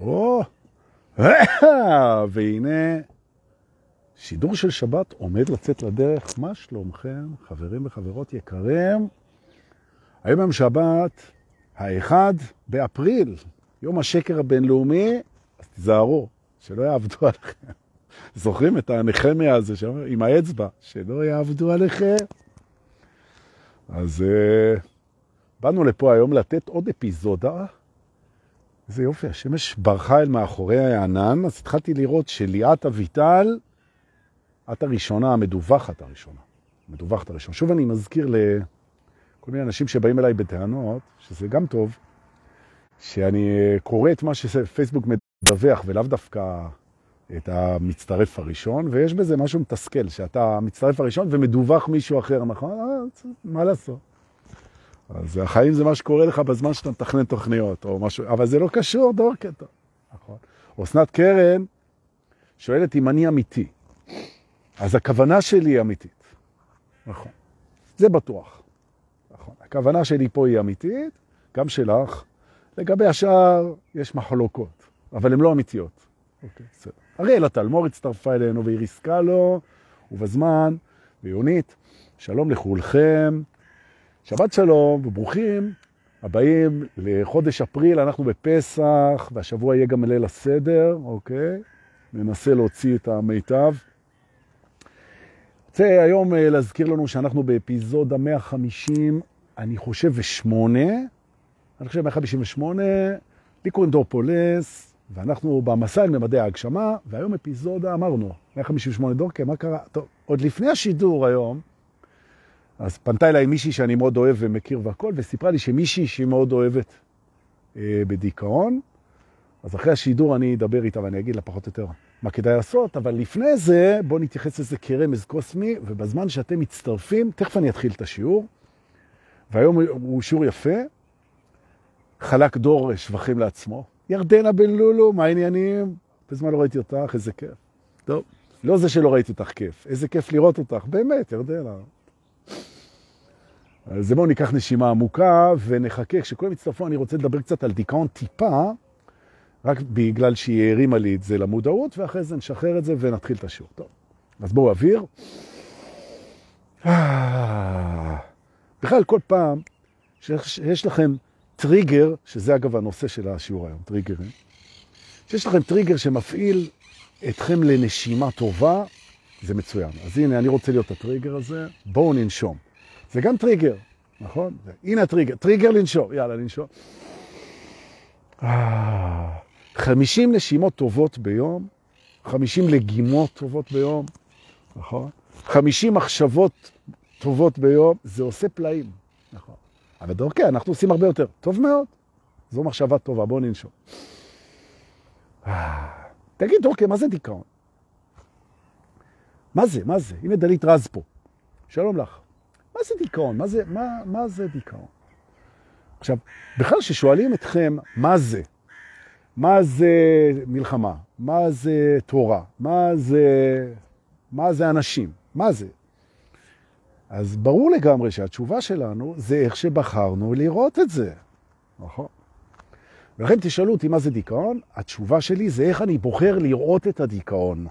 או, והנה, שידור של שבת עומד לצאת לדרך. מה שלומכם, חברים וחברות יקרים? היום יום שבת, האחד באפריל, יום השקר הבינלאומי, אז תיזהרו, שלא יעבדו עליכם. זוכרים את הנחמיה הזה שם, עם האצבע, שלא יעבדו עליכם? אז uh, באנו לפה היום לתת עוד אפיזודה. איזה יופי, השמש ברחה אל מאחורי הענן, אז התחלתי לראות שליאת אביטל, את הראשונה, המדווחת הראשונה. המדווחת הראשונה. שוב אני מזכיר לכל מיני אנשים שבאים אליי בטענות, שזה גם טוב, שאני קורא את מה שפייסבוק מדווח, ולאו דווקא את המצטרף הראשון, ויש בזה משהו מתסכל, שאתה מצטרף הראשון ומדווח מישהו אחר, נכון? אה, מה לעשות? אז החיים זה מה שקורה לך בזמן שאתה מתכנן תוכניות, או משהו, אבל זה לא קשור, דור קטע. נכון. אסנת קרן שואלת אם אני אמיתי. אז הכוונה שלי היא אמיתית. נכון. זה בטוח. נכון. הכוונה שלי פה היא אמיתית, גם שלך. לגבי השאר יש מחלוקות, אבל הן לא אמיתיות. אוקיי, בסדר. אריאל הטלמור הצטרפה אלינו והיא ריסקה לו, ובזמן, ויונית, שלום לכולכם, שבת שלום וברוכים הבאים לחודש אפריל, אנחנו בפסח, והשבוע יהיה גם ליל הסדר, אוקיי? ננסה להוציא את המיטב. רוצה היום אה, להזכיר לנו שאנחנו באפיזודה 150, אני חושב, ושמונה, אני חושב 158, לי קוראים דור פולס, ואנחנו במסע אל ממדי ההגשמה, והיום אפיזודה, אמרנו, 158 דורקה, מה קרה? טוב, עוד לפני השידור היום, אז פנתה אליי מישהי שאני מאוד אוהב ומכיר והכל, וסיפרה לי שמישהי שהיא מאוד אוהבת אה, בדיכאון, אז אחרי השידור אני אדבר איתה ואני אגיד לה פחות או יותר מה כדאי לעשות, אבל לפני זה בואו נתייחס לזה כרמז קוסמי, ובזמן שאתם מצטרפים, תכף אני אתחיל את השיעור, והיום הוא שיעור יפה, חלק דור שבחים לעצמו, ירדנה בן לולו, מה העניינים? בזמן לא ראיתי אותך, איזה כיף. טוב, לא זה שלא ראיתי אותך כיף, איזה כיף לראות אותך, באמת, ירדנה. אז בואו ניקח נשימה עמוקה ונחכה. כשכולם יצטרפו, אני רוצה לדבר קצת על דיכאון טיפה, רק בגלל שהיא הרימה לי את זה למודעות, ואחרי זה נשחרר את זה ונתחיל את השיעור. טוב, אז בואו אוויר. בכלל, כל פעם שיש לכם טריגר, שזה אגב הנושא של השיעור היום, טריגרים, שיש לכם טריגר שמפעיל אתכם לנשימה טובה, זה מצוין. אז הנה, אני רוצה להיות הטריגר הזה, בואו ננשום. זה גם טריגר, נכון? הנה הטריגר, טריגר לנשום, יאללה, לנשום. 50 נשימות טובות ביום, 50 לגימות טובות ביום, נכון? 50 מחשבות טובות ביום, זה עושה פלאים, נכון? אבל דווקא אנחנו עושים הרבה יותר. טוב מאוד. זו מחשבה טובה, בואו ננשום. תגיד, אוקיי, מה זה דיכאון? מה זה? מה זה? הנה דלית רז פה. שלום לך. מה זה דיכאון? מה זה, מה, מה זה דיכאון? עכשיו, בכלל ששואלים אתכם מה זה, מה זה מלחמה, מה זה תורה, מה זה, מה זה אנשים, מה זה? אז ברור לגמרי שהתשובה שלנו זה איך שבחרנו לראות את זה. נכון. ולכן תשאלו אותי מה זה דיכאון, התשובה שלי זה איך אני בוחר לראות את הדיכאון.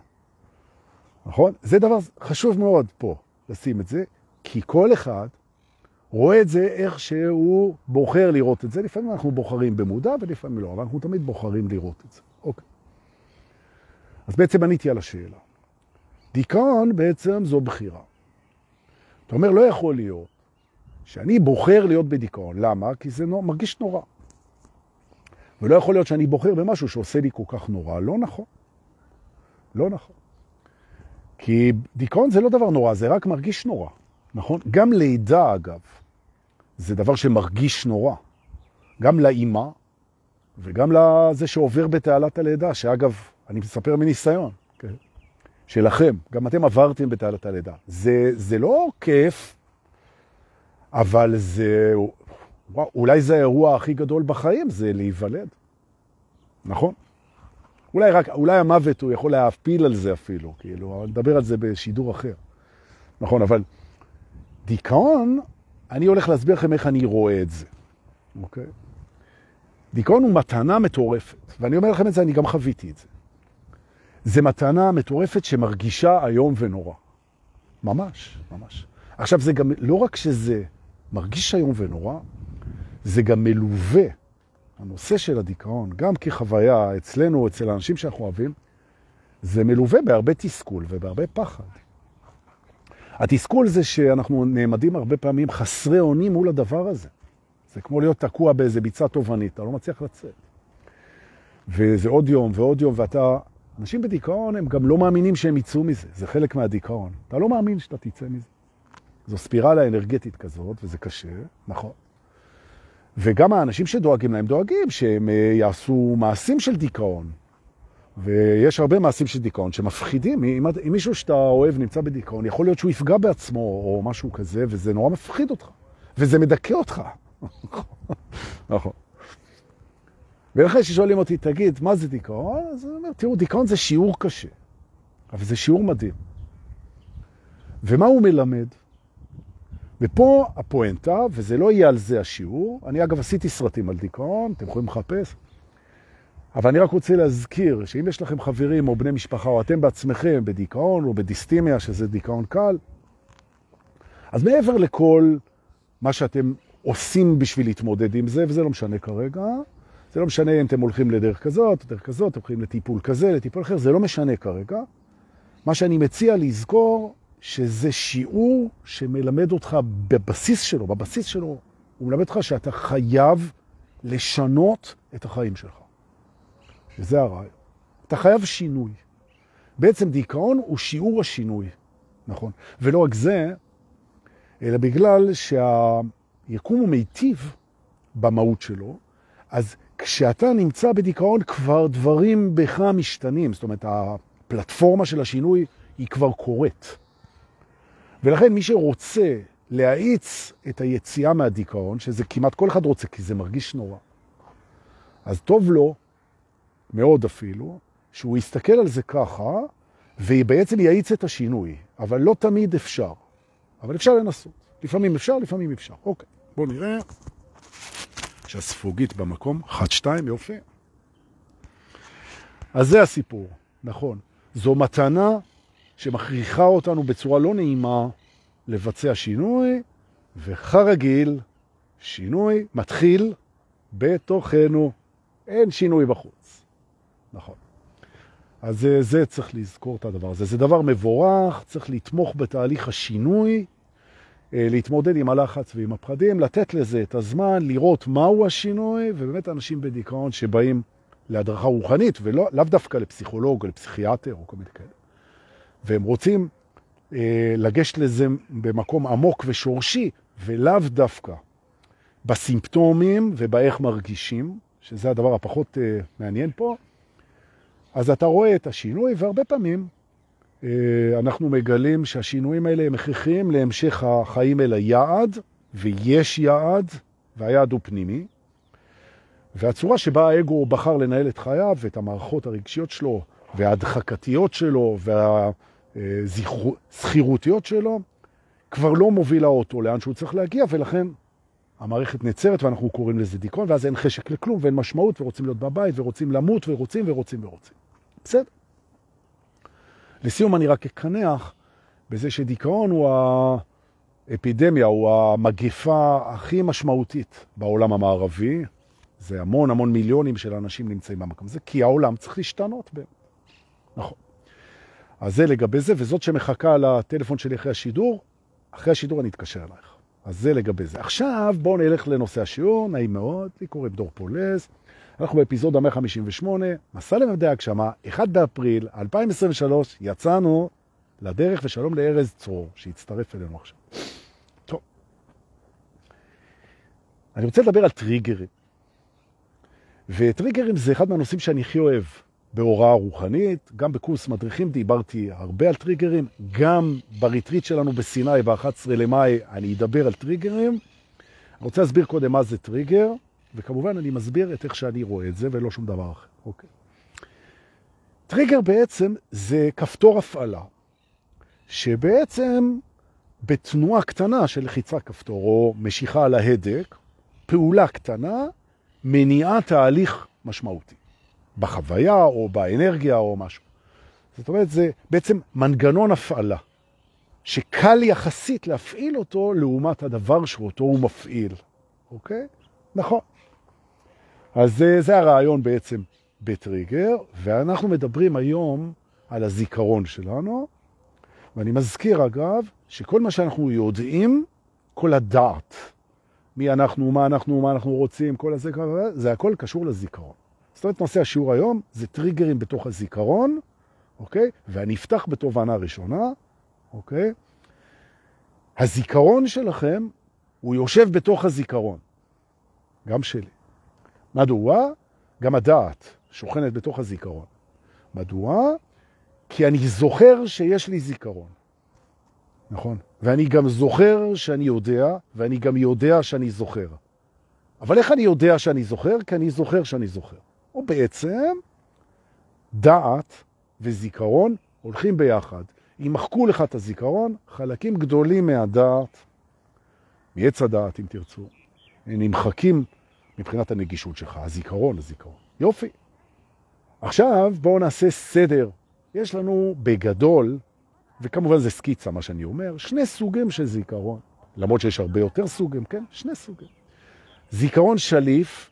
נכון? זה דבר חשוב מאוד פה לשים את זה, כי כל אחד רואה את זה איך שהוא בוחר לראות את זה. לפעמים אנחנו בוחרים במודע ולפעמים לא, אבל אנחנו תמיד בוחרים לראות את זה. אוקיי. אז בעצם עניתי על השאלה. דיכאון בעצם זו בחירה. אתה אומר, לא יכול להיות שאני בוחר להיות בדיכאון. למה? כי זה נור, מרגיש נורא. ולא יכול להיות שאני בוחר במשהו שעושה לי כל כך נורא. לא נכון. לא נכון. כי דיכאון זה לא דבר נורא, זה רק מרגיש נורא. נכון? גם לידה, אגב, זה דבר שמרגיש נורא. גם לאימא וגם לזה שעובר בתעלת הלידה, שאגב, אני מספר מניסיון. כן? שלכם, גם אתם עברתם בתעלת הלידה. זה, זה לא כיף, אבל זה, וואו, אולי זה האירוע הכי גדול בחיים, זה להיוולד. נכון? אולי, רק, אולי המוות הוא יכול להפיל על זה אפילו, כאילו, נדבר על זה בשידור אחר. נכון, אבל דיכאון, אני הולך להסביר לכם איך אני רואה את זה, אוקיי? דיכאון הוא מתנה מטורפת, ואני אומר לכם את זה, אני גם חוויתי את זה. זה מתנה מטורפת שמרגישה היום ונורא. ממש, ממש. עכשיו, זה גם, לא רק שזה מרגיש היום ונורא, זה גם מלווה, הנושא של הדיכאון, גם כחוויה אצלנו, אצל האנשים שאנחנו אוהבים, זה מלווה בהרבה תסכול ובהרבה פחד. התסכול זה שאנחנו נעמדים הרבה פעמים חסרי אונים מול הדבר הזה. זה כמו להיות תקוע באיזה ביצה תובנית, אתה לא מצליח לצאת. וזה עוד יום ועוד יום, ואתה... אנשים בדיכאון הם גם לא מאמינים שהם יצאו מזה, זה חלק מהדיכאון. אתה לא מאמין שאתה תצא מזה. זו ספירלה אנרגטית כזאת, וזה קשה, נכון. וגם האנשים שדואגים להם דואגים שהם אה, יעשו מעשים של דיכאון. ויש הרבה מעשים של דיכאון שמפחידים. אם, אם מישהו שאתה אוהב נמצא בדיכאון, יכול להיות שהוא יפגע בעצמו או משהו כזה, וזה נורא מפחיד אותך. וזה מדכא אותך. נכון. ולכן ששואלים אותי, תגיד, מה זה דיכאון? אז אני אומר, תראו, דיכאון זה שיעור קשה, אבל זה שיעור מדהים. ומה הוא מלמד? ופה הפואנטה, וזה לא יהיה על זה השיעור, אני אגב עשיתי סרטים על דיכאון, אתם יכולים לחפש, אבל אני רק רוצה להזכיר שאם יש לכם חברים או בני משפחה, או אתם בעצמכם בדיכאון או בדיסטימיה, שזה דיכאון קל, אז מעבר לכל מה שאתם עושים בשביל להתמודד עם זה, וזה לא משנה כרגע, זה לא משנה אם אתם הולכים לדרך כזאת, דרך כזאת, אתם הולכים לטיפול כזה, לטיפול אחר, זה לא משנה כרגע. מה שאני מציע לזכור, שזה שיעור שמלמד אותך בבסיס שלו, בבסיס שלו, הוא מלמד אותך שאתה חייב לשנות את החיים שלך. וזה הרעיון. אתה חייב שינוי. בעצם דיכאון הוא שיעור השינוי, נכון? ולא רק זה, אלא בגלל שהיקום הוא מיטיב במהות שלו, אז כשאתה נמצא בדיכאון כבר דברים בך משתנים, זאת אומרת, הפלטפורמה של השינוי היא כבר קורית. ולכן מי שרוצה להאיץ את היציאה מהדיכאון, שזה כמעט כל אחד רוצה, כי זה מרגיש נורא, אז טוב לו, מאוד אפילו, שהוא יסתכל על זה ככה, ובעצם יאיץ את השינוי, אבל לא תמיד אפשר. אבל אפשר לנסות. לפעמים אפשר, לפעמים אפשר. אוקיי, בואו נראה. שהספוגית במקום, חד שתיים, יופי. אז זה הסיפור, נכון. זו מתנה שמכריחה אותנו בצורה לא נעימה לבצע שינוי, וכרגיל, שינוי מתחיל בתוכנו. אין שינוי בחוץ. נכון. אז זה, זה צריך לזכור את הדבר הזה. זה דבר מבורך, צריך לתמוך בתהליך השינוי, אה, להתמודד עם הלחץ ועם הפחדים, לתת לזה את הזמן, לראות מהו השינוי, ובאמת אנשים בדיכאון שבאים להדרכה רוחנית, ולאו דווקא לפסיכולוג או לפסיכיאטר או כל מיני כאלה. והם רוצים אה, לגשת לזה במקום עמוק ושורשי, ולאו דווקא בסימפטומים ובאיך מרגישים, שזה הדבר הפחות אה, מעניין פה, אז אתה רואה את השינוי, והרבה פעמים אה, אנחנו מגלים שהשינויים האלה הם הכרחיים להמשך החיים אל היעד, ויש יעד, והיעד הוא פנימי. והצורה שבה האגו בחר לנהל את חייו ואת המערכות הרגשיות שלו, וההדחקתיות שלו, והזכירותיות שלו, כבר לא מובילה אותו לאן שהוא צריך להגיע, ולכן המערכת נצרת ואנחנו קוראים לזה דיכאון, ואז אין חשק לכלום ואין משמעות, ורוצים להיות בבית, ורוצים למות, ורוצים ורוצים ורוצים. בסדר. לסיום אני רק אקנח בזה שדיכאון הוא האפידמיה, הוא המגפה הכי משמעותית בעולם המערבי. זה המון המון מיליונים של אנשים נמצאים במקום הזה, כי העולם צריך להשתנות באמת. נכון. אז זה לגבי זה, וזאת שמחכה על הטלפון שלי אחרי השידור, אחרי השידור אני אתקשר אלייך. אז זה לגבי זה. עכשיו בואו נלך לנושא השיעור, נעים מאוד, לי קוראים דור פולס. אנחנו באפיזודה 158, מסע למדעי הגשמה, 1 באפריל 2023, יצאנו לדרך ושלום לארז צרור, שהצטרף אלינו עכשיו. טוב. אני רוצה לדבר על טריגרים. וטריגרים זה אחד מהנושאים שאני הכי אוהב בהוראה רוחנית, גם בקורס מדריכים דיברתי הרבה על טריגרים, גם ב retreat שלנו בסיני ב-11 למאי אני אדבר על טריגרים. אני רוצה להסביר קודם מה זה טריגר. וכמובן אני מסביר את איך שאני רואה את זה ולא שום דבר אחר. אוקיי. טריגר בעצם זה כפתור הפעלה, שבעצם בתנועה קטנה של לחיצה כפתור או משיכה על ההדק, פעולה קטנה מניעה תהליך משמעותי, בחוויה או באנרגיה או משהו. זאת אומרת, זה בעצם מנגנון הפעלה, שקל יחסית להפעיל אותו לעומת הדבר שאותו הוא מפעיל. אוקיי? נכון. אז זה, זה הרעיון בעצם בטריגר, ואנחנו מדברים היום על הזיכרון שלנו, ואני מזכיר אגב, שכל מה שאנחנו יודעים, כל הדעת, מי אנחנו, מה אנחנו, מה אנחנו רוצים, כל הזה, זה הכל קשור לזיכרון. זאת אומרת, נושא השיעור היום זה טריגרים בתוך הזיכרון, אוקיי? ואני אפתח בתובנה ראשונה, אוקיי? הזיכרון שלכם, הוא יושב בתוך הזיכרון, גם שלי. מדוע? גם הדעת שוכנת בתוך הזיכרון. מדוע? כי אני זוכר שיש לי זיכרון. נכון. ואני גם זוכר שאני יודע, ואני גם יודע שאני זוכר. אבל איך אני יודע שאני זוכר? כי אני זוכר שאני זוכר. או בעצם, דעת וזיכרון הולכים ביחד. אם מחקו לך את הזיכרון, חלקים גדולים מהדעת, מעץ הדעת אם תרצו, נמחקים מבחינת הנגישות שלך, הזיכרון, הזיכרון. יופי. עכשיו בואו נעשה סדר. יש לנו בגדול, וכמובן זה סקיצה מה שאני אומר, שני סוגים של זיכרון. למרות שיש הרבה יותר סוגים, כן? שני סוגים. זיכרון שליף,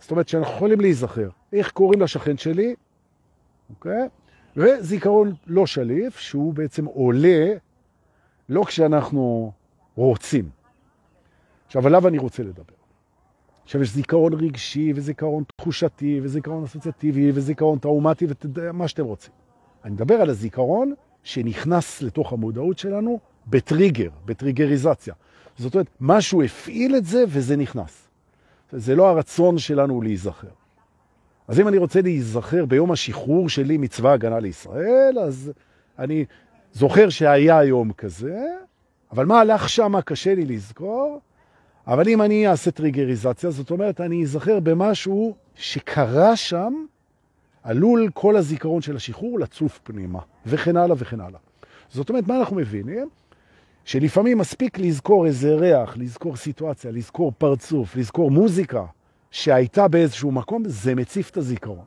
זאת אומרת שאנחנו יכולים להיזכר. איך קוראים לשכן שלי? אוקיי? וזיכרון לא שליף, שהוא בעצם עולה לא כשאנחנו רוצים. עכשיו, עליו אני רוצה לדבר. עכשיו, יש זיכרון רגשי, וזיכרון תחושתי, וזיכרון אסוציאטיבי, וזיכרון טראומטי, ומה שאתם רוצים. אני מדבר על הזיכרון שנכנס לתוך המודעות שלנו בטריגר, בטריגריזציה. זאת אומרת, משהו הפעיל את זה וזה נכנס. זה לא הרצון שלנו להיזכר. אז אם אני רוצה להיזכר ביום השחרור שלי מצבא הגנה לישראל, אז אני זוכר שהיה יום כזה, אבל מה הלך שם קשה לי לזכור, אבל אם אני אעשה טריגריזציה, זאת אומרת, אני אזכר במשהו שקרה שם, עלול כל הזיכרון של השחרור לצוף פנימה, וכן הלאה וכן הלאה. זאת אומרת, מה אנחנו מבינים? שלפעמים מספיק לזכור איזה ריח, לזכור סיטואציה, לזכור פרצוף, לזכור מוזיקה שהייתה באיזשהו מקום, זה מציף את הזיכרון.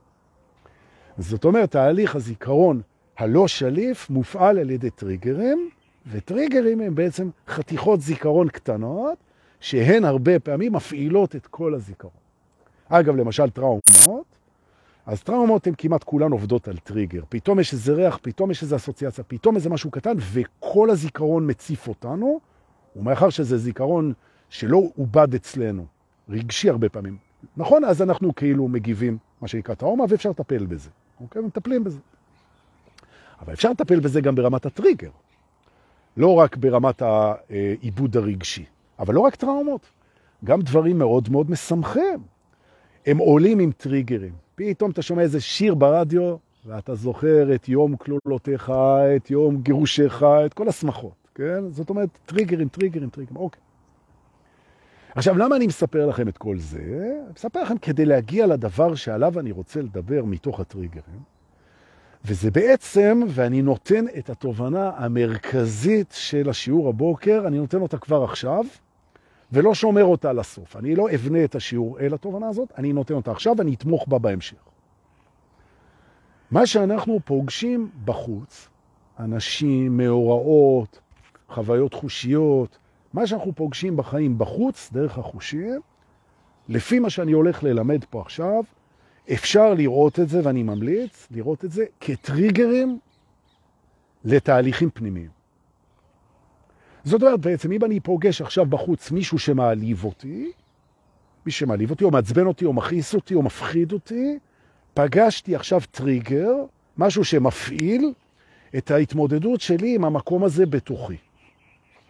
זאת אומרת, תהליך הזיכרון הלא שליף מופעל על ידי טריגרים, וטריגרים הם בעצם חתיכות זיכרון קטנות, שהן הרבה פעמים מפעילות את כל הזיכרון. אגב, למשל טראומות, אז טראומות הן כמעט כולן עובדות על טריגר. פתאום יש איזה ריח, פתאום יש איזה אסוציאציה, פתאום איזה משהו קטן, וכל הזיכרון מציף אותנו, ומאחר שזה זיכרון שלא עובד אצלנו, רגשי הרבה פעמים. נכון? אז אנחנו כאילו מגיבים, מה שנקרא טראומה, ואפשר לטפל בזה. אוקיי? מטפלים בזה. אבל אפשר לטפל בזה גם ברמת הטריגר. לא רק ברמת העיבוד הרגשי. אבל לא רק טראומות, גם דברים מאוד מאוד משמחים. הם עולים עם טריגרים. פתאום אתה שומע איזה שיר ברדיו, ואתה זוכר את יום כלולותיך, את יום גירושך, את כל השמחות, כן? זאת אומרת, טריגרים, טריגרים, טריגרים, אוקיי. עכשיו, למה אני מספר לכם את כל זה? אני מספר לכם כדי להגיע לדבר שעליו אני רוצה לדבר מתוך הטריגרים, וזה בעצם, ואני נותן את התובנה המרכזית של השיעור הבוקר, אני נותן אותה כבר עכשיו, ולא שומר אותה לסוף. אני לא אבנה את השיעור אל התובנה הזאת, אני נותן אותה עכשיו ואני אתמוך בה בהמשך. מה שאנחנו פוגשים בחוץ, אנשים, מאורעות, חוויות חושיות, מה שאנחנו פוגשים בחיים בחוץ, דרך החושים, לפי מה שאני הולך ללמד פה עכשיו, אפשר לראות את זה, ואני ממליץ לראות את זה כטריגרים לתהליכים פנימיים. זאת אומרת, בעצם, אם אני פוגש עכשיו בחוץ מישהו שמעליב אותי, מי שמעליב אותי, או מעצבן אותי, או מכעיס אותי, או מפחיד אותי, פגשתי עכשיו טריגר, משהו שמפעיל את ההתמודדות שלי עם המקום הזה בתוכי.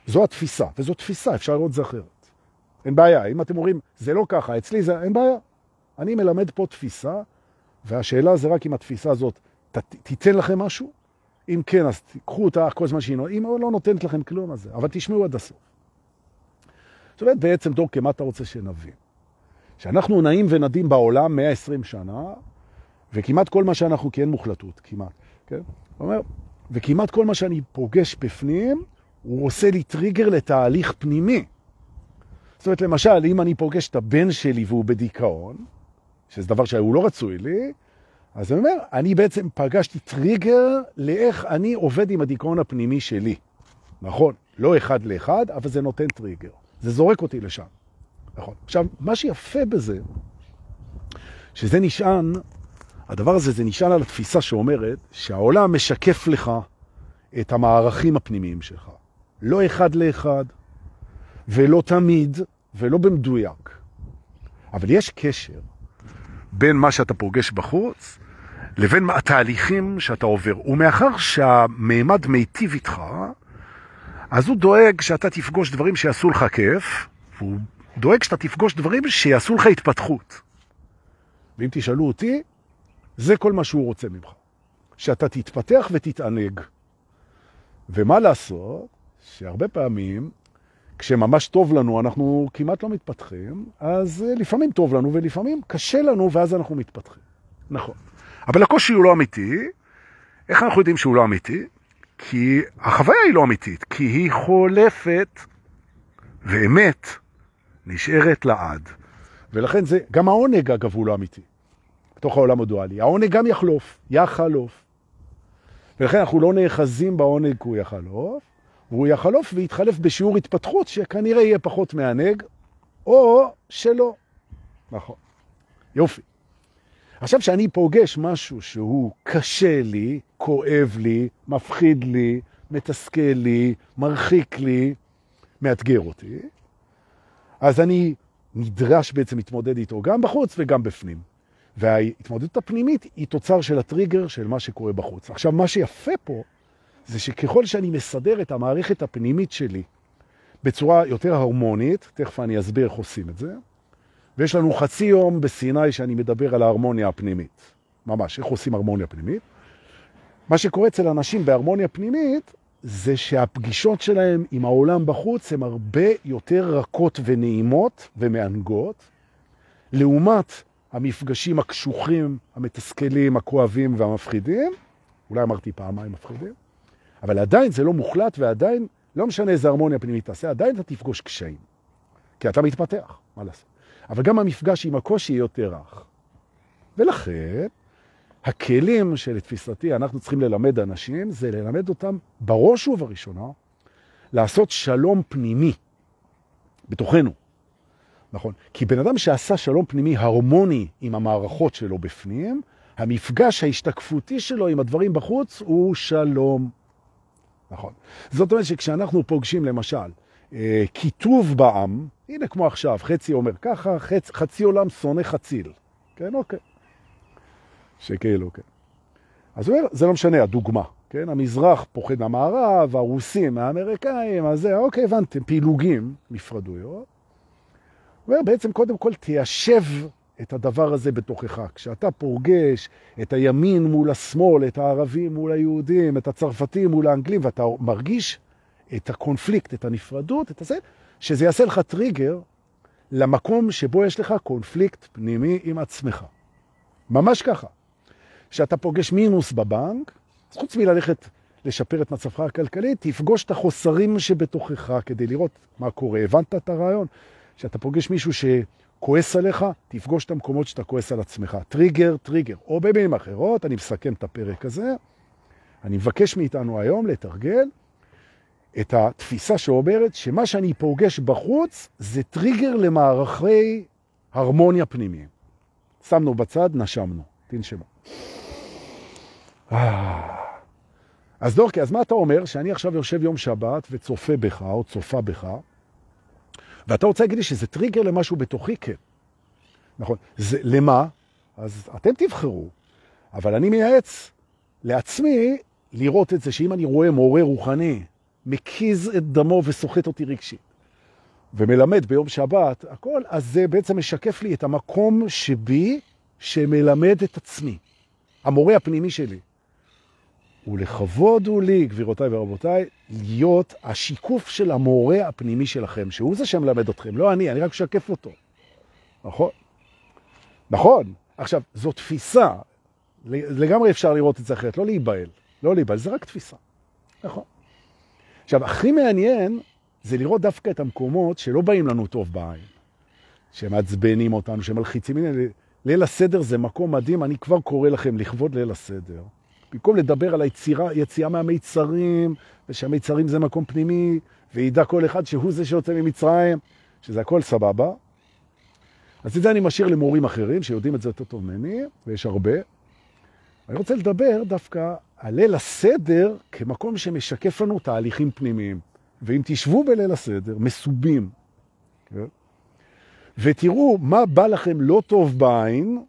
זו התפיסה, וזו תפיסה, אפשר לראות זה אחרת. אין בעיה, אם אתם אומרים, זה לא ככה, אצלי זה, אין בעיה. אני מלמד פה תפיסה, והשאלה זה רק אם התפיסה הזאת ת, תיתן לכם משהו, אם כן, אז תיקחו אותה כל זמן שהיא נותנת, אם לא נותנת לכם כלום, אז זה, אבל תשמעו עד הסוף. זאת אומרת, בעצם, דורקה, מה אתה רוצה שנבין? שאנחנו נעים ונדים בעולם 120 שנה, וכמעט כל מה שאנחנו, כי אין מוחלטות, כמעט, כן? אומר, וכמעט כל מה שאני פוגש בפנים, הוא עושה לי טריגר לתהליך פנימי. זאת אומרת, למשל, אם אני פוגש את הבן שלי והוא בדיכאון, שזה דבר שהוא לא רצוי לי, אז אני אומר, אני בעצם פגשתי טריגר לאיך אני עובד עם הדיכאון הפנימי שלי. נכון, לא אחד לאחד, אבל זה נותן טריגר. זה זורק אותי לשם. נכון. עכשיו, מה שיפה בזה, שזה נשען, הדבר הזה זה נשען על התפיסה שאומרת שהעולם משקף לך את המערכים הפנימיים שלך. לא אחד לאחד, ולא תמיד, ולא במדויק. אבל יש קשר בין מה שאתה פוגש בחוץ לבין התהליכים שאתה עובר. ומאחר שהמימד מיטיב איתך, אז הוא דואג שאתה תפגוש דברים שיעשו לך כיף, והוא דואג שאתה תפגוש דברים שיעשו לך התפתחות. ואם תשאלו אותי, זה כל מה שהוא רוצה ממך. שאתה תתפתח ותתענג. ומה לעשות? שהרבה פעמים, כשממש טוב לנו, אנחנו כמעט לא מתפתחים, אז לפעמים טוב לנו ולפעמים קשה לנו, ואז אנחנו מתפתחים. נכון. אבל הקושי הוא לא אמיתי. איך אנחנו יודעים שהוא לא אמיתי? כי החוויה היא לא אמיתית, כי היא חולפת, ואמת נשארת לעד. ולכן זה, גם העונג אגב הוא לא אמיתי, בתוך העולם הדואלי. העונג גם יחלוף, יחלוף. ולכן אנחנו לא נאחזים בעונג כי הוא יחלוף, והוא יחלוף ויתחלף בשיעור התפתחות שכנראה יהיה פחות מענג, או שלא. נכון. יופי. עכשיו שאני פוגש משהו שהוא קשה לי, כואב לי, מפחיד לי, מתסכל לי, מרחיק לי, מאתגר אותי, אז אני נדרש בעצם להתמודד איתו גם בחוץ וגם בפנים. וההתמודדות הפנימית היא תוצר של הטריגר של מה שקורה בחוץ. עכשיו, מה שיפה פה זה שככל שאני מסדר את המערכת הפנימית שלי בצורה יותר הרמונית, תכף אני אסביר איך עושים את זה, ויש לנו חצי יום בסיני שאני מדבר על ההרמוניה הפנימית. ממש, איך עושים הרמוניה פנימית. מה שקורה אצל אנשים בהרמוניה פנימית, זה שהפגישות שלהם עם העולם בחוץ הן הרבה יותר רכות ונעימות ומענגות, לעומת המפגשים הקשוחים, המתסכלים, הכואבים והמפחידים, אולי אמרתי פעמיים מפחידים, אבל עדיין זה לא מוחלט ועדיין, לא משנה איזה הרמוניה פנימית תעשה, עדיין אתה תפגוש קשיים. כי אתה מתפתח, מה לעשות? אבל גם המפגש עם הקושי יותר רך. ולכן, הכלים שלתפיסתי אנחנו צריכים ללמד אנשים, זה ללמד אותם בראש ובראשונה לעשות שלום פנימי בתוכנו. נכון. כי בן אדם שעשה שלום פנימי הרמוני עם המערכות שלו בפנים, המפגש ההשתקפותי שלו עם הדברים בחוץ הוא שלום. נכון. זאת אומרת שכשאנחנו פוגשים למשל אה, כיתוב בעם, הנה כמו עכשיו, חצי אומר ככה, חצ, חצי עולם שונא חציל. כן, אוקיי. שכאילו, כן. אז הוא אומר, זה לא משנה, הדוגמה, כן? המזרח פוחד מהמערב, הרוסים מהאמריקאים, אז זה, אוקיי, הבנתם, פילוגים, נפרדויות. הוא אומר, בעצם קודם כל תיישב את הדבר הזה בתוכך. כשאתה פורגש את הימין מול השמאל, את הערבים מול היהודים, את הצרפתים מול האנגלים, ואתה מרגיש את הקונפליקט, את הנפרדות, את הזה, שזה יעשה לך טריגר למקום שבו יש לך קונפליקט פנימי עם עצמך. ממש ככה. כשאתה פוגש מינוס בבנק, אז חוץ מללכת לשפר את מצבך הכלכלי, תפגוש את החוסרים שבתוכך כדי לראות מה קורה. הבנת את הרעיון? כשאתה פוגש מישהו שכועס עליך, תפגוש את המקומות שאתה כועס על עצמך. טריגר, טריגר. או במילים אחרות, אני מסכם את הפרק הזה, אני מבקש מאיתנו היום לתרגל את התפיסה שאומרת שמה שאני פוגש בחוץ זה טריגר למערכי הרמוניה פנימיים. שמנו בצד, נשמנו. תנשמו. אה. אז דורקי, אז מה אתה אומר? שאני עכשיו יושב יום שבת וצופה בך או צופה בך, ואתה רוצה להגיד לי שזה טריגר למשהו בתוכי? כן. נכון. זה, למה? אז אתם תבחרו. אבל אני מייעץ לעצמי לראות את זה, שאם אני רואה מורה רוחני מקיז את דמו וסוחט אותי רגשית, ומלמד ביום שבת, הכל, אז זה בעצם משקף לי את המקום שבי שמלמד את עצמי, המורה הפנימי שלי. ולכבוד הוא לי, גבירותיי ורבותיי, להיות השיקוף של המורה הפנימי שלכם, שהוא זה שמלמד אתכם, לא אני, אני רק משקף אותו. נכון? נכון. עכשיו, זו תפיסה, לגמרי אפשר לראות את זה אחרת, לא להיבהל, לא להיבהל, זה רק תפיסה. נכון. עכשיו, הכי מעניין זה לראות דווקא את המקומות שלא באים לנו טוב בעין, שמעצבנים אותנו, שמלחיצים. הנה, ליל הסדר זה מקום מדהים, אני כבר קורא לכם לכבוד ליל הסדר. במקום לדבר על היצירה, יציאה מהמיצרים, ושהמיצרים זה מקום פנימי, וידע כל אחד שהוא זה שיוצא ממצרים, שזה הכל סבבה. אז את זה אני משאיר למורים אחרים שיודעים את זה יותר טוב ממני, ויש הרבה. אני רוצה לדבר דווקא על ליל הסדר כמקום שמשקף לנו תהליכים פנימיים. ואם תשבו בליל הסדר, מסובים, כן? ותראו מה בא לכם לא טוב בעין,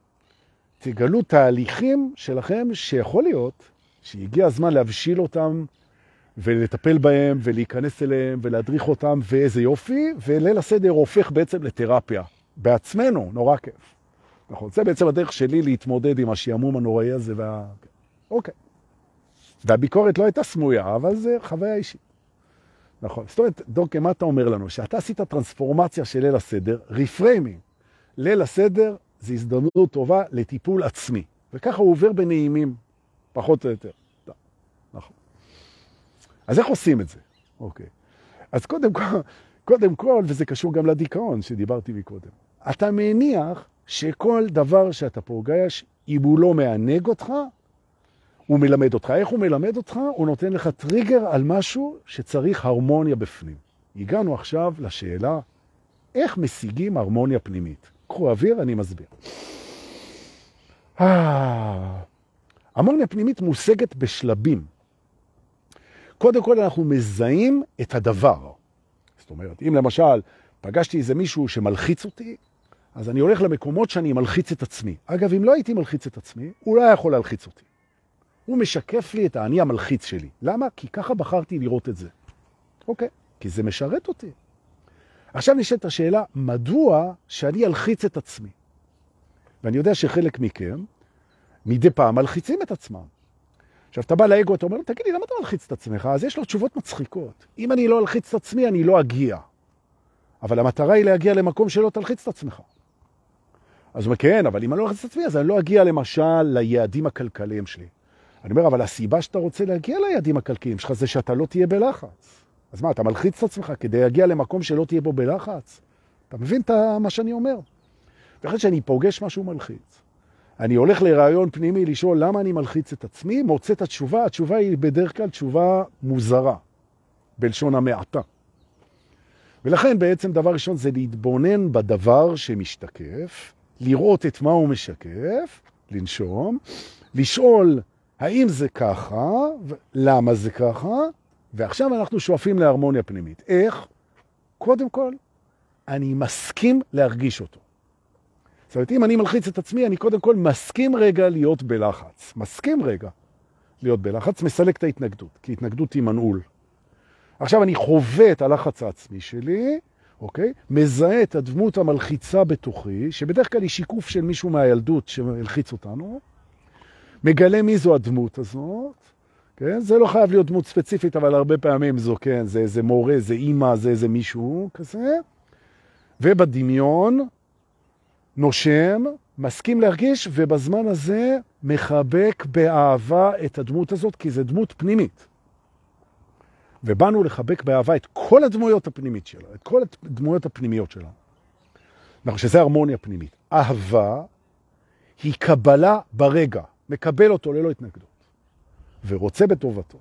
תגלו תהליכים שלכם שיכול להיות שהגיע הזמן להבשיל אותם ולטפל בהם ולהיכנס אליהם ולהדריך אותם, ואיזה יופי, וליל הסדר הופך בעצם לתרפיה. בעצמנו, נורא כיף. נכון, זה בעצם הדרך שלי להתמודד עם השיעמום הנוראי הזה. וה... אוקיי. והביקורת לא הייתה סמויה, אבל זה חוויה אישית. נכון. זאת אומרת, דוקא, מה אתה אומר לנו? שאתה עשית טרנספורמציה של ליל הסדר, ריפריימינג. ליל הסדר זה הזדמנות טובה לטיפול עצמי. וככה הוא עובר בנעימים, פחות או יותר. נכון. אז איך עושים את זה? אוקיי. אז קודם כל, קודם כל, וזה קשור גם לדיכאון שדיברתי מקודם, אתה מניח שכל דבר שאתה פוגש, אם הוא לא מענג אותך, הוא מלמד אותך. איך הוא מלמד אותך? הוא נותן לך טריגר על משהו שצריך הרמוניה בפנים. הגענו עכשיו לשאלה, איך משיגים הרמוניה פנימית? קחו אוויר, אני מסביר. אה, הרמוניה פנימית מושגת בשלבים. קודם כל אנחנו מזהים את הדבר. זאת אומרת, אם למשל פגשתי איזה מישהו שמלחיץ אותי, אז אני הולך למקומות שאני מלחיץ את עצמי. אגב, אם לא הייתי מלחיץ את עצמי, הוא לא יכול להלחיץ אותי. הוא משקף לי את האני המלחיץ שלי. למה? כי ככה בחרתי לראות את זה. אוקיי, כי זה משרת אותי. עכשיו נשאלת השאלה, מדוע שאני אלחיץ את עצמי? ואני יודע שחלק מכם מדי פעם מלחיצים את עצמם. עכשיו, אתה בא לאגו, אתה אומר תגיד לי, למה אתה מלחיץ את עצמך? אז יש לו תשובות מצחיקות. אם אני לא אלחיץ את עצמי, אני לא אגיע. אבל המטרה היא להגיע למקום שלא תלחיץ את עצמך. אז הוא אומר, כן, אבל אם אני לא אלחיץ את עצמי, אז אני לא אגיע למשל ליעדים הכלכליים שלי. אני אומר, אבל הסיבה שאתה רוצה להגיע ליעדים הכלכליים שלך זה שאתה לא תהיה בלחץ. אז מה, אתה מלחיץ את עצמך כדי להגיע למקום שלא תהיה בו בלחץ? אתה מבין את מה שאני אומר? ואחרי שאני פוגש משהו מלחיץ, אני הולך לרעיון פנימי לשאול למה אני מלחיץ את עצמי, מוצא את התשובה, התשובה היא בדרך כלל תשובה מוזרה, בלשון המעטה. ולכן בעצם דבר ראשון זה להתבונן בדבר שמשתקף, לראות את מה הוא משקף, לנשום, לשאול האם זה ככה, למה זה ככה, ועכשיו אנחנו שואפים להרמוניה פנימית. איך? קודם כל, אני מסכים להרגיש אותו. זאת אומרת, אם אני מלחיץ את עצמי, אני קודם כל מסכים רגע להיות בלחץ. מסכים רגע להיות בלחץ, מסלק את ההתנגדות, כי התנגדות היא מנעול. עכשיו אני חווה את הלחץ העצמי שלי, אוקיי? מזהה את הדמות המלחיצה בתוכי, שבדרך כלל היא שיקוף של מישהו מהילדות שמלחיץ אותנו, מגלה מי זו הדמות הזאת, כן? זה לא חייב להיות דמות ספציפית, אבל הרבה פעמים זו, כן, זה איזה מורה, זה אימא, זה איזה מישהו כזה. ובדמיון נושם, מסכים להרגיש, ובזמן הזה מחבק באהבה את הדמות הזאת, כי זו דמות פנימית. ובאנו לחבק באהבה את כל הדמויות הפנימית שלה, את כל הדמויות הפנימיות שלה. נכון, שזה הרמוניה פנימית. אהבה היא קבלה ברגע, מקבל אותו ללא התנגדות, ורוצה בטובתו.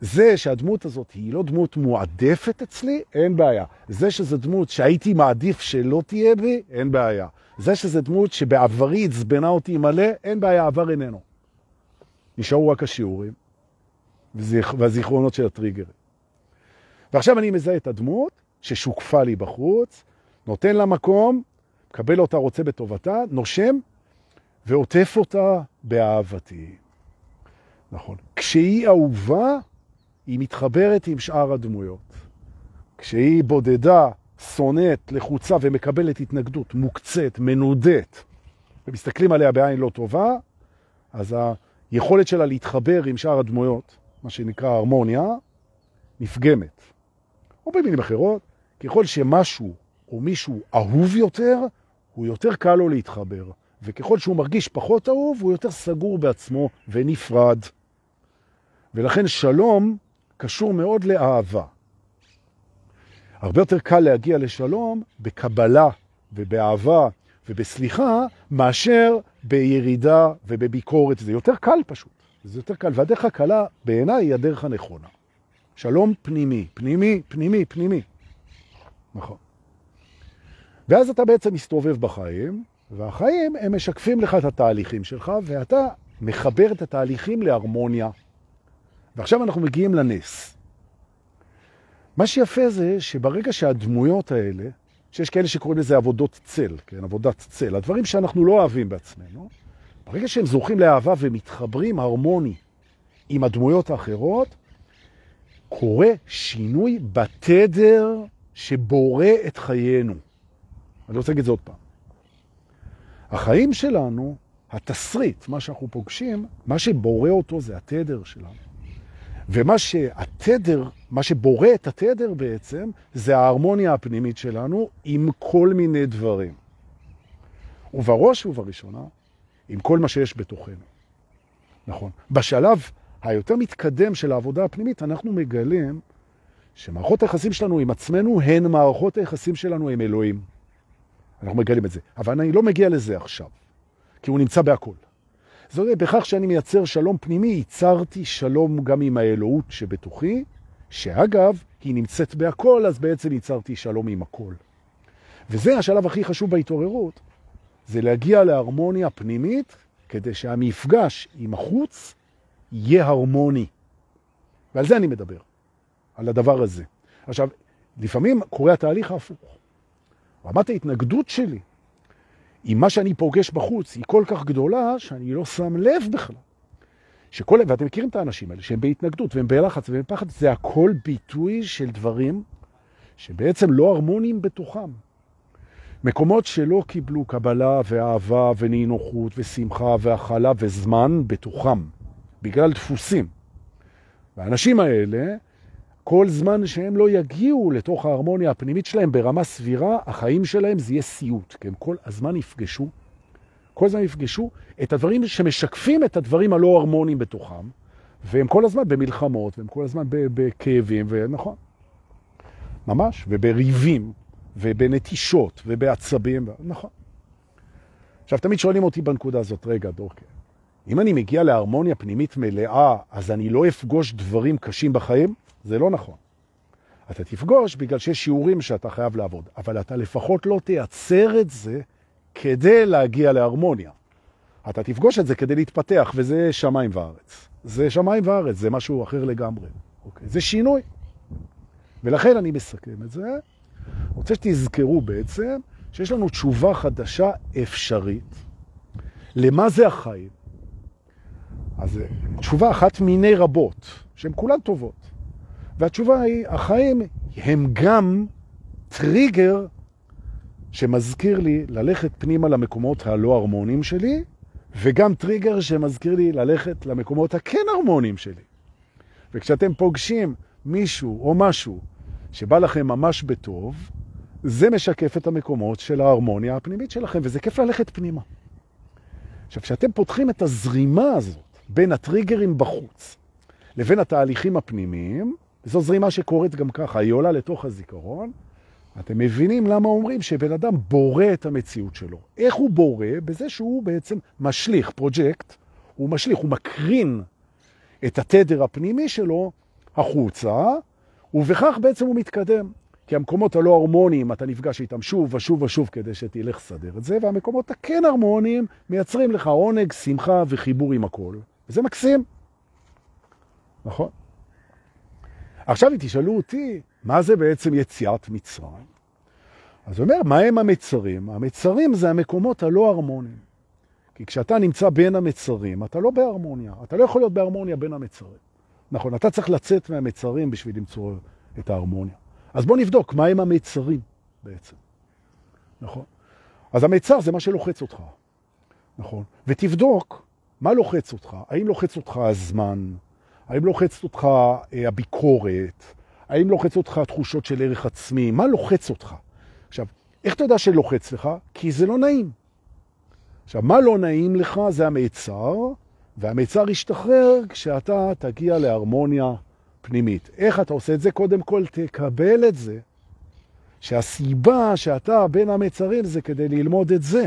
זה שהדמות הזאת היא לא דמות מועדפת אצלי, אין בעיה. זה שזה דמות שהייתי מעדיף שלא תהיה בי, אין בעיה. זה שזה דמות שבעברי הצבנה אותי מלא, אין בעיה, עבר איננו. נשארו רק השיעורים והזיכרונות של הטריגרים. ועכשיו אני מזהה את הדמות ששוקפה לי בחוץ, נותן לה מקום, מקבל אותה, רוצה בטובתה, נושם ועוטף אותה באהבתי. נכון. כשהיא אהובה, היא מתחברת עם שאר הדמויות. כשהיא בודדה, שונאת, לחוצה ומקבלת התנגדות, מוקצת, מנודת, ומסתכלים עליה בעין לא טובה, אז היכולת שלה להתחבר עם שאר הדמויות, מה שנקרא הרמוניה, נפגמת. או במילים אחרות, ככל שמשהו או מישהו אהוב יותר, הוא יותר קל לו להתחבר. וככל שהוא מרגיש פחות אהוב, הוא יותר סגור בעצמו ונפרד. ולכן שלום קשור מאוד לאהבה. הרבה יותר קל להגיע לשלום בקבלה ובאהבה ובסליחה, מאשר בירידה ובביקורת. זה יותר קל פשוט. זה יותר קל. והדרך הקלה בעיניי היא הדרך הנכונה. שלום פנימי, פנימי, פנימי, פנימי. נכון. ואז אתה בעצם מסתובב בחיים, והחיים הם משקפים לך את התהליכים שלך, ואתה מחבר את התהליכים להרמוניה. ועכשיו אנחנו מגיעים לנס. מה שיפה זה שברגע שהדמויות האלה, שיש כאלה שקוראים לזה עבודות צל, כן, עבודת צל, הדברים שאנחנו לא אוהבים בעצמנו, ברגע שהם זוכים לאהבה ומתחברים הרמוני עם הדמויות האחרות, קורה שינוי בתדר שבורא את חיינו. אני רוצה להגיד את זה עוד פעם. החיים שלנו, התסריט, מה שאנחנו פוגשים, מה שבורא אותו זה התדר שלנו. ומה שהתדר, מה שבורא את התדר בעצם, זה ההרמוניה הפנימית שלנו עם כל מיני דברים. ובראש ובראשונה, עם כל מה שיש בתוכנו. נכון. בשלב היותר מתקדם של העבודה הפנימית, אנחנו מגלים שמערכות היחסים שלנו עם עצמנו הן מערכות היחסים שלנו עם אלוהים. אנחנו מגלים את זה. אבל אני לא מגיע לזה עכשיו, כי הוא נמצא בהכל. זאת אומרת, בכך שאני מייצר שלום פנימי, ייצרתי שלום גם עם האלוהות שבתוכי, שאגב, היא נמצאת בהכל, אז בעצם ייצרתי שלום עם הכל. וזה השלב הכי חשוב בהתעוררות, זה להגיע להרמוניה פנימית, כדי שהמפגש עם החוץ יהיה הרמוני. ועל זה אני מדבר, על הדבר הזה. עכשיו, לפעמים קורה התהליך ההפוך. רמת ההתנגדות שלי עם מה שאני פוגש בחוץ היא כל כך גדולה שאני לא שם לב בכלל. שכל, ואתם מכירים את האנשים האלה שהם בהתנגדות והם בלחץ והם פחד, זה הכל ביטוי של דברים שבעצם לא הרמוניים בתוכם. מקומות שלא קיבלו קבלה ואהבה ונינוחות ושמחה והכלה וזמן בתוכם, בגלל דפוסים. והאנשים האלה, כל זמן שהם לא יגיעו לתוך ההרמוניה הפנימית שלהם ברמה סבירה, החיים שלהם זה יהיה סיוט, כי הם כל הזמן יפגשו, כל הזמן יפגשו את הדברים שמשקפים את הדברים הלא הרמוניים בתוכם, והם כל הזמן במלחמות, והם כל הזמן בכאבים, ונכון, ממש, ובריבים, ובנטישות, ובעצבים, נכון. עכשיו, תמיד שואלים אותי בנקודה הזאת, רגע, דורקר, אם אני מגיע להרמוניה פנימית מלאה, אז אני לא אפגוש דברים קשים בחיים? זה לא נכון. אתה תפגוש בגלל שיש שיעורים שאתה חייב לעבוד, אבל אתה לפחות לא תייצר את זה כדי להגיע להרמוניה. אתה תפגוש את זה כדי להתפתח, וזה שמיים וארץ. זה שמיים וארץ, זה משהו אחר לגמרי. אוקיי? זה שינוי. ולכן אני מסכם את זה. רוצה שתזכרו בעצם שיש לנו תשובה חדשה אפשרית. למה זה החיים? אז תשובה אחת מיני רבות, שהן כולן טובות. והתשובה היא, החיים הם גם טריגר שמזכיר לי ללכת פנימה למקומות הלא הרמוניים שלי, וגם טריגר שמזכיר לי ללכת למקומות הכן הרמוניים שלי. וכשאתם פוגשים מישהו או משהו שבא לכם ממש בטוב, זה משקף את המקומות של ההרמוניה הפנימית שלכם, וזה כיף ללכת פנימה. עכשיו, כשאתם פותחים את הזרימה הזאת בין הטריגרים בחוץ לבין התהליכים הפנימיים, וזו זרימה שקורית גם ככה, היא עולה לתוך הזיכרון, אתם מבינים למה אומרים שבן אדם בורא את המציאות שלו. איך הוא בורא? בזה שהוא בעצם משליך, פרוג'קט, הוא משליך, הוא מקרין את התדר הפנימי שלו החוצה, ובכך בעצם הוא מתקדם. כי המקומות הלא הרמוניים, אתה נפגש איתם שוב ושוב ושוב כדי שתלך לסדר את זה, והמקומות הכן הרמוניים מייצרים לך עונג, שמחה וחיבור עם הכל. וזה מקסים. נכון? עכשיו תשאלו אותי, מה זה בעצם יציאת מצרים? אז הוא אומר, מה הם המצרים? המצרים זה המקומות הלא הרמוניים. כי כשאתה נמצא בין המצרים, אתה לא בהרמוניה. אתה לא יכול להיות בהרמוניה בין המצרים. נכון, אתה צריך לצאת מהמצרים בשביל למצוא את ההרמוניה. אז בוא נבדוק מה הם המצרים בעצם. נכון? אז המצר זה מה שלוחץ אותך. נכון? ותבדוק מה לוחץ אותך. האם לוחץ אותך הזמן? האם לוחץ אותך אה, הביקורת? האם לוחץ אותך תחושות של ערך עצמי? מה לוחץ אותך? עכשיו, איך אתה יודע שלוחץ לך? כי זה לא נעים. עכשיו, מה לא נעים לך זה המיצר, והמיצר ישתחרר כשאתה תגיע להרמוניה פנימית. איך אתה עושה את זה? קודם כל תקבל את זה שהסיבה שאתה בין המצרים זה כדי ללמוד את זה.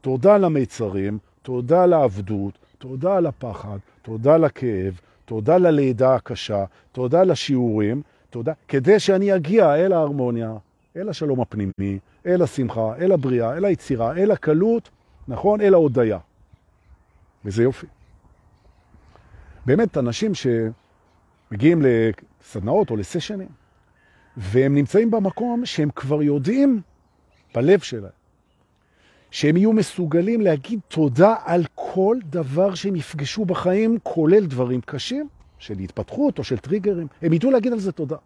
תודה למצרים, תודה לעבדות, תודה לפחד, תודה לכאב, תודה ללידה הקשה, תודה לשיעורים, תודה, כדי שאני אגיע אל ההרמוניה, אל השלום הפנימי, אל השמחה, אל הבריאה, אל היצירה, אל הקלות, נכון? אל ההודיה. וזה יופי. באמת, אנשים שמגיעים לסדנאות או לסשנים, והם נמצאים במקום שהם כבר יודעים בלב שלהם, שהם יהיו מסוגלים להגיד תודה על כל דבר שהם יפגשו בחיים, כולל דברים קשים של התפתחות או של טריגרים. הם ידעו להגיד על זה תודה.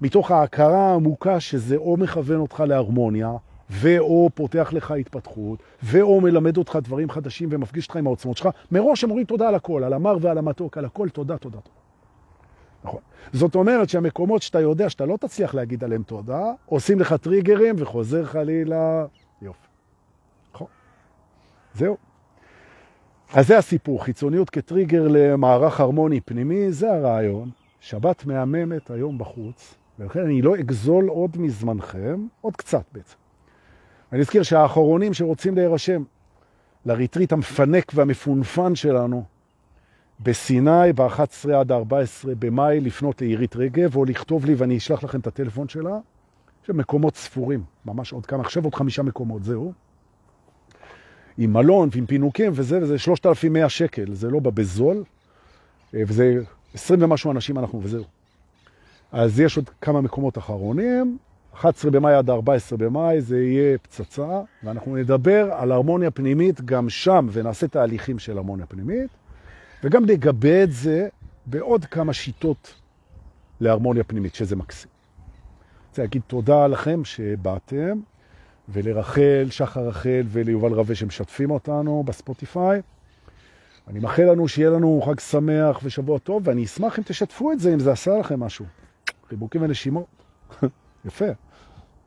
מתוך ההכרה העמוקה שזה או מכוון אותך להרמוניה, ואו פותח לך התפתחות, ואו מלמד אותך דברים חדשים ומפגיש אותך עם העוצמות שלך, מראש הם אומרים תודה על הכל, על המר ועל המתוק, על הכל, תודה, תודה, תודה. נכון. זאת אומרת שהמקומות שאתה יודע שאתה לא תצליח להגיד עליהם תודה, עושים לך טריגרים וחוזר חלילה. זהו. אז זה הסיפור, חיצוניות כטריגר למערך הרמוני פנימי, זה הרעיון. שבת מהממת היום בחוץ, ולכן אני לא אגזול עוד מזמנכם, עוד קצת בעצם. אני אזכיר שהאחרונים שרוצים להירשם לריטריט המפנק והמפונפן שלנו בסיני ב-11 עד 14 במאי לפנות לעירית רגב, או לכתוב לי ואני אשלח לכם את הטלפון שלה. יש מקומות ספורים, ממש עוד כמה, עכשיו עוד חמישה מקומות, זהו. עם מלון ועם פינוקים וזה, וזה 3,100 שקל, זה לא בבזול, וזה 20 ומשהו אנשים אנחנו וזהו. אז יש עוד כמה מקומות אחרונים, 11 במאי עד 14 במאי זה יהיה פצצה, ואנחנו נדבר על הרמוניה פנימית גם שם, ונעשה תהליכים של הרמוניה פנימית, וגם נגבה את זה בעוד כמה שיטות להרמוניה פנימית, שזה מקסים. אני רוצה להגיד תודה לכם שבאתם, ולרחל, שחר רחל וליובל רווה שמשתפים אותנו בספוטיפיי. אני מאחל לנו שיהיה לנו חג שמח ושבוע טוב, ואני אשמח אם תשתפו את זה, אם זה עשה לכם משהו. חיבוקים ונשימות. יפה.